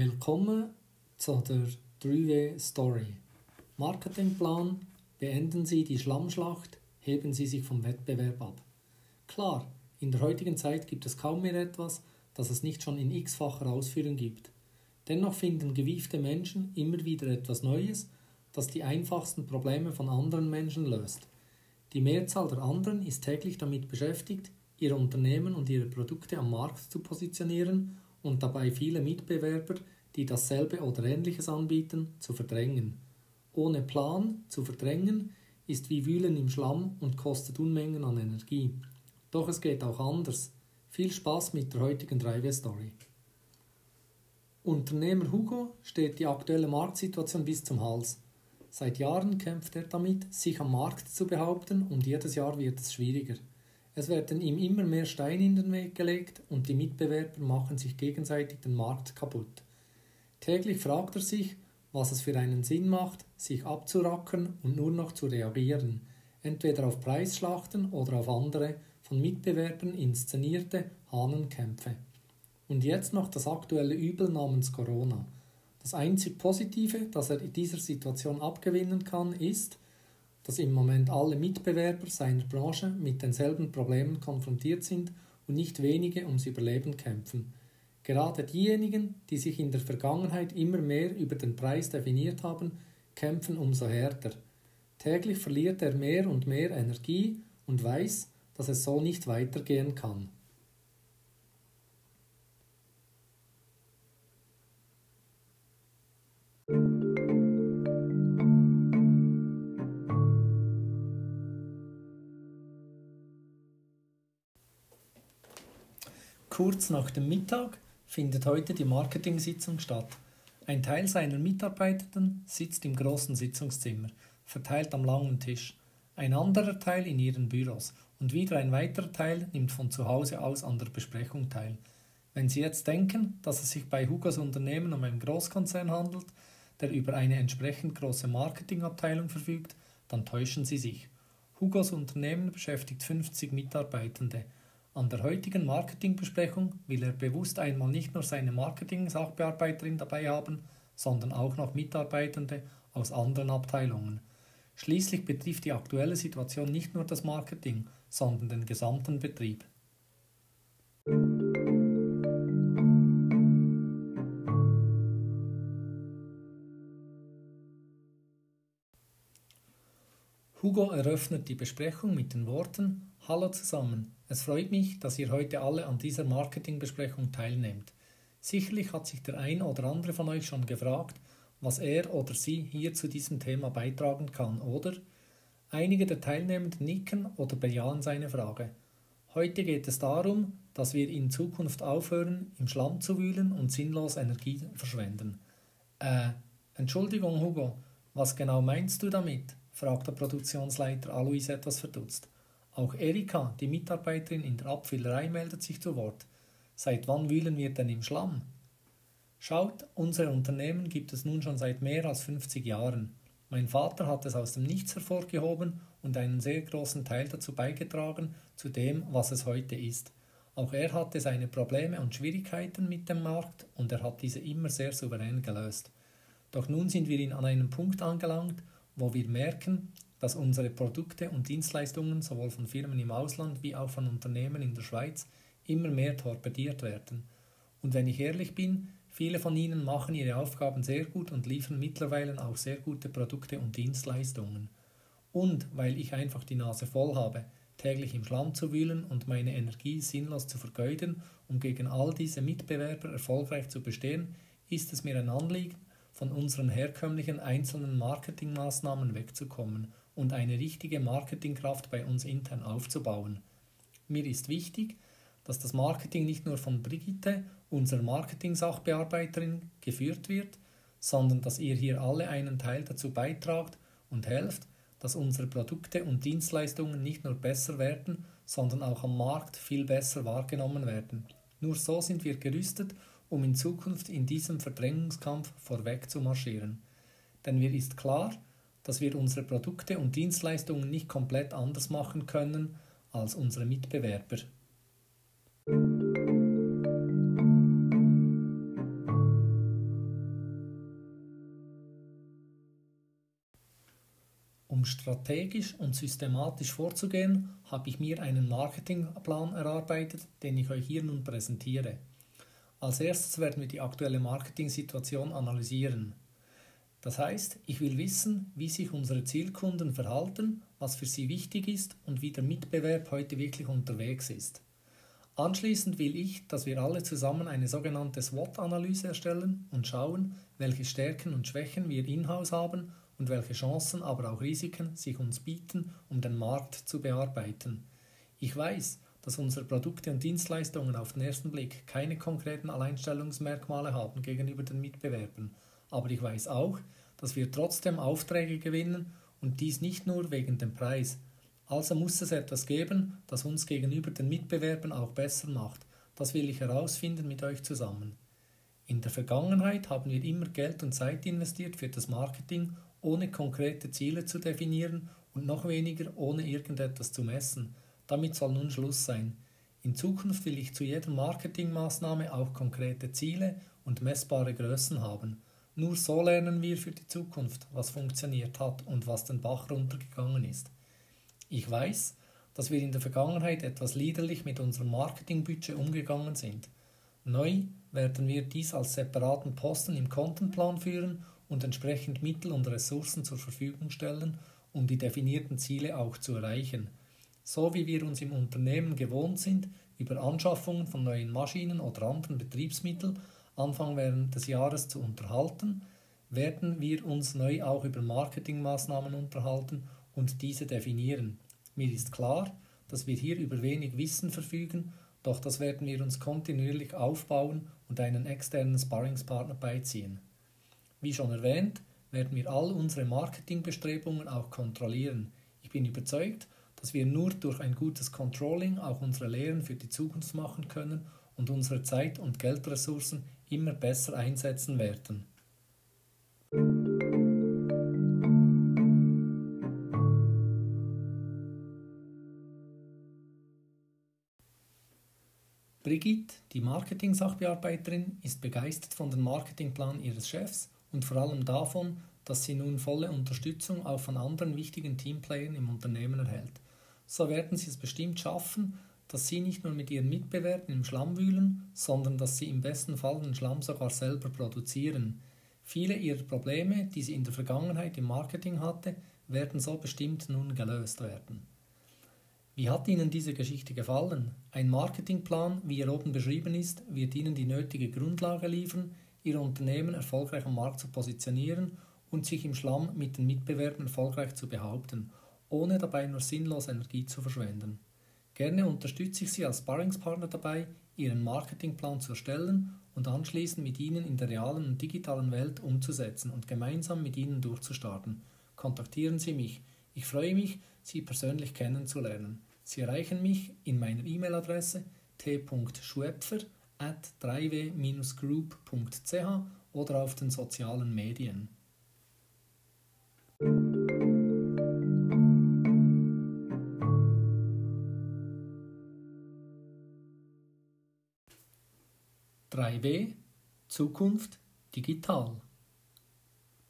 Willkommen zu der 3W Story. Marketingplan, beenden Sie die Schlammschlacht, heben Sie sich vom Wettbewerb ab. Klar, in der heutigen Zeit gibt es kaum mehr etwas, das es nicht schon in x-facher Ausführung gibt. Dennoch finden gewiefte Menschen immer wieder etwas Neues, das die einfachsten Probleme von anderen Menschen löst. Die Mehrzahl der anderen ist täglich damit beschäftigt, ihr Unternehmen und ihre Produkte am Markt zu positionieren und dabei viele Mitbewerber, die dasselbe oder ähnliches anbieten, zu verdrängen. Ohne Plan zu verdrängen ist wie Wühlen im Schlamm und kostet Unmengen an Energie. Doch es geht auch anders. Viel Spaß mit der heutigen Drive-Story. Unternehmer Hugo steht die aktuelle Marktsituation bis zum Hals. Seit Jahren kämpft er damit, sich am Markt zu behaupten und jedes Jahr wird es schwieriger. Es werden ihm immer mehr Steine in den Weg gelegt und die Mitbewerber machen sich gegenseitig den Markt kaputt. Täglich fragt er sich, was es für einen Sinn macht, sich abzurackern und nur noch zu reagieren, entweder auf Preisschlachten oder auf andere, von Mitbewerbern inszenierte Hahnenkämpfe. Und jetzt noch das aktuelle Übel namens Corona. Das einzig Positive, das er in dieser Situation abgewinnen kann, ist, dass im Moment alle Mitbewerber seiner Branche mit denselben Problemen konfrontiert sind und nicht wenige ums Überleben kämpfen. Gerade diejenigen, die sich in der Vergangenheit immer mehr über den Preis definiert haben, kämpfen umso härter. Täglich verliert er mehr und mehr Energie und weiß, dass es so nicht weitergehen kann. Kurz nach dem Mittag findet heute die Marketing-Sitzung statt. Ein Teil seiner Mitarbeitenden sitzt im großen Sitzungszimmer, verteilt am langen Tisch, ein anderer Teil in ihren Büros und wieder ein weiterer Teil nimmt von zu Hause aus an der Besprechung teil. Wenn Sie jetzt denken, dass es sich bei Hugos Unternehmen um einen Großkonzern handelt, der über eine entsprechend große Marketingabteilung verfügt, dann täuschen Sie sich. Hugos Unternehmen beschäftigt 50 Mitarbeitende – an der heutigen Marketingbesprechung will er bewusst einmal nicht nur seine Marketing-Sachbearbeiterin dabei haben, sondern auch noch Mitarbeitende aus anderen Abteilungen. Schließlich betrifft die aktuelle Situation nicht nur das Marketing, sondern den gesamten Betrieb. Hugo eröffnet die Besprechung mit den Worten Hallo zusammen, es freut mich, dass ihr heute alle an dieser Marketingbesprechung teilnehmt. Sicherlich hat sich der ein oder andere von euch schon gefragt, was er oder sie hier zu diesem Thema beitragen kann, oder? Einige der Teilnehmenden nicken oder bejahen seine Frage. Heute geht es darum, dass wir in Zukunft aufhören, im Schlamm zu wühlen und sinnlos Energie verschwenden. Äh, Entschuldigung, Hugo, was genau meinst du damit? fragt der Produktionsleiter Alois etwas verdutzt. Auch Erika, die Mitarbeiterin in der Abfüllerei, meldet sich zu Wort. Seit wann wühlen wir denn im Schlamm? Schaut, unser Unternehmen gibt es nun schon seit mehr als 50 Jahren. Mein Vater hat es aus dem Nichts hervorgehoben und einen sehr großen Teil dazu beigetragen, zu dem, was es heute ist. Auch er hatte seine Probleme und Schwierigkeiten mit dem Markt und er hat diese immer sehr souverän gelöst. Doch nun sind wir an einem Punkt angelangt, wo wir merken, dass unsere Produkte und Dienstleistungen sowohl von Firmen im Ausland wie auch von Unternehmen in der Schweiz immer mehr torpediert werden. Und wenn ich ehrlich bin, viele von ihnen machen ihre Aufgaben sehr gut und liefern mittlerweile auch sehr gute Produkte und Dienstleistungen. Und weil ich einfach die Nase voll habe, täglich im Schlamm zu wühlen und meine Energie sinnlos zu vergeuden, um gegen all diese Mitbewerber erfolgreich zu bestehen, ist es mir ein Anliegen, von unseren herkömmlichen einzelnen Marketingmaßnahmen wegzukommen und eine richtige Marketingkraft bei uns intern aufzubauen. Mir ist wichtig, dass das Marketing nicht nur von Brigitte, unserer Marketing-Sachbearbeiterin, geführt wird, sondern dass ihr hier alle einen Teil dazu beitragt und helft, dass unsere Produkte und Dienstleistungen nicht nur besser werden, sondern auch am Markt viel besser wahrgenommen werden. Nur so sind wir gerüstet, um in Zukunft in diesem Verdrängungskampf vorweg zu marschieren. Denn mir ist klar, dass wir unsere Produkte und Dienstleistungen nicht komplett anders machen können als unsere Mitbewerber. Um strategisch und systematisch vorzugehen, habe ich mir einen Marketingplan erarbeitet, den ich euch hier nun präsentiere. Als erstes werden wir die aktuelle Marketing-Situation analysieren. Das heißt, ich will wissen, wie sich unsere Zielkunden verhalten, was für sie wichtig ist und wie der Mitbewerb heute wirklich unterwegs ist. Anschließend will ich, dass wir alle zusammen eine sogenannte SWOT-Analyse erstellen und schauen, welche Stärken und Schwächen wir in-house haben und welche Chancen, aber auch Risiken sich uns bieten, um den Markt zu bearbeiten. Ich weiß, dass unsere Produkte und Dienstleistungen auf den ersten Blick keine konkreten Alleinstellungsmerkmale haben gegenüber den Mitbewerbern, aber ich weiß auch, dass wir trotzdem Aufträge gewinnen und dies nicht nur wegen dem Preis. Also muss es etwas geben, das uns gegenüber den Mitbewerbern auch besser macht. Das will ich herausfinden mit euch zusammen. In der Vergangenheit haben wir immer Geld und Zeit investiert für das Marketing ohne konkrete Ziele zu definieren und noch weniger ohne irgendetwas zu messen. Damit soll nun Schluss sein. In Zukunft will ich zu jeder Marketingmaßnahme auch konkrete Ziele und messbare Größen haben. Nur so lernen wir für die Zukunft, was funktioniert hat und was den Bach runtergegangen ist. Ich weiß, dass wir in der Vergangenheit etwas liederlich mit unserem Marketingbudget umgegangen sind. Neu werden wir dies als separaten Posten im Kontenplan führen und entsprechend Mittel und Ressourcen zur Verfügung stellen, um die definierten Ziele auch zu erreichen. So wie wir uns im Unternehmen gewohnt sind, über Anschaffungen von neuen Maschinen oder anderen Betriebsmitteln Anfang während des Jahres zu unterhalten, werden wir uns neu auch über Marketingmaßnahmen unterhalten und diese definieren. Mir ist klar, dass wir hier über wenig Wissen verfügen, doch das werden wir uns kontinuierlich aufbauen und einen externen Sparringspartner beiziehen. Wie schon erwähnt, werden wir all unsere Marketingbestrebungen auch kontrollieren. Ich bin überzeugt, dass wir nur durch ein gutes Controlling auch unsere Lehren für die Zukunft machen können und unsere Zeit- und Geldressourcen immer besser einsetzen werden. Brigitte, die Marketing-Sachbearbeiterin, ist begeistert von dem Marketingplan ihres Chefs und vor allem davon, dass sie nun volle Unterstützung auch von anderen wichtigen Teamplayern im Unternehmen erhält. So werden sie es bestimmt schaffen, dass sie nicht nur mit ihren Mitbewerbern im Schlamm wühlen, sondern dass sie im besten Fall den Schlamm sogar selber produzieren. Viele ihrer Probleme, die sie in der Vergangenheit im Marketing hatte, werden so bestimmt nun gelöst werden. Wie hat Ihnen diese Geschichte gefallen? Ein Marketingplan, wie er oben beschrieben ist, wird Ihnen die nötige Grundlage liefern, Ihr Unternehmen erfolgreich am Markt zu positionieren und sich im Schlamm mit den Mitbewerbern erfolgreich zu behaupten, ohne dabei nur sinnlos Energie zu verschwenden. Gerne unterstütze ich Sie als Sparringspartner dabei, Ihren Marketingplan zu erstellen und anschließend mit Ihnen in der realen und digitalen Welt umzusetzen und gemeinsam mit Ihnen durchzustarten. Kontaktieren Sie mich. Ich freue mich, Sie persönlich kennenzulernen. Sie erreichen mich in meiner E-Mail-Adresse t.schwepfer at 3w-group.ch oder auf den sozialen Medien. Drei W Zukunft digital.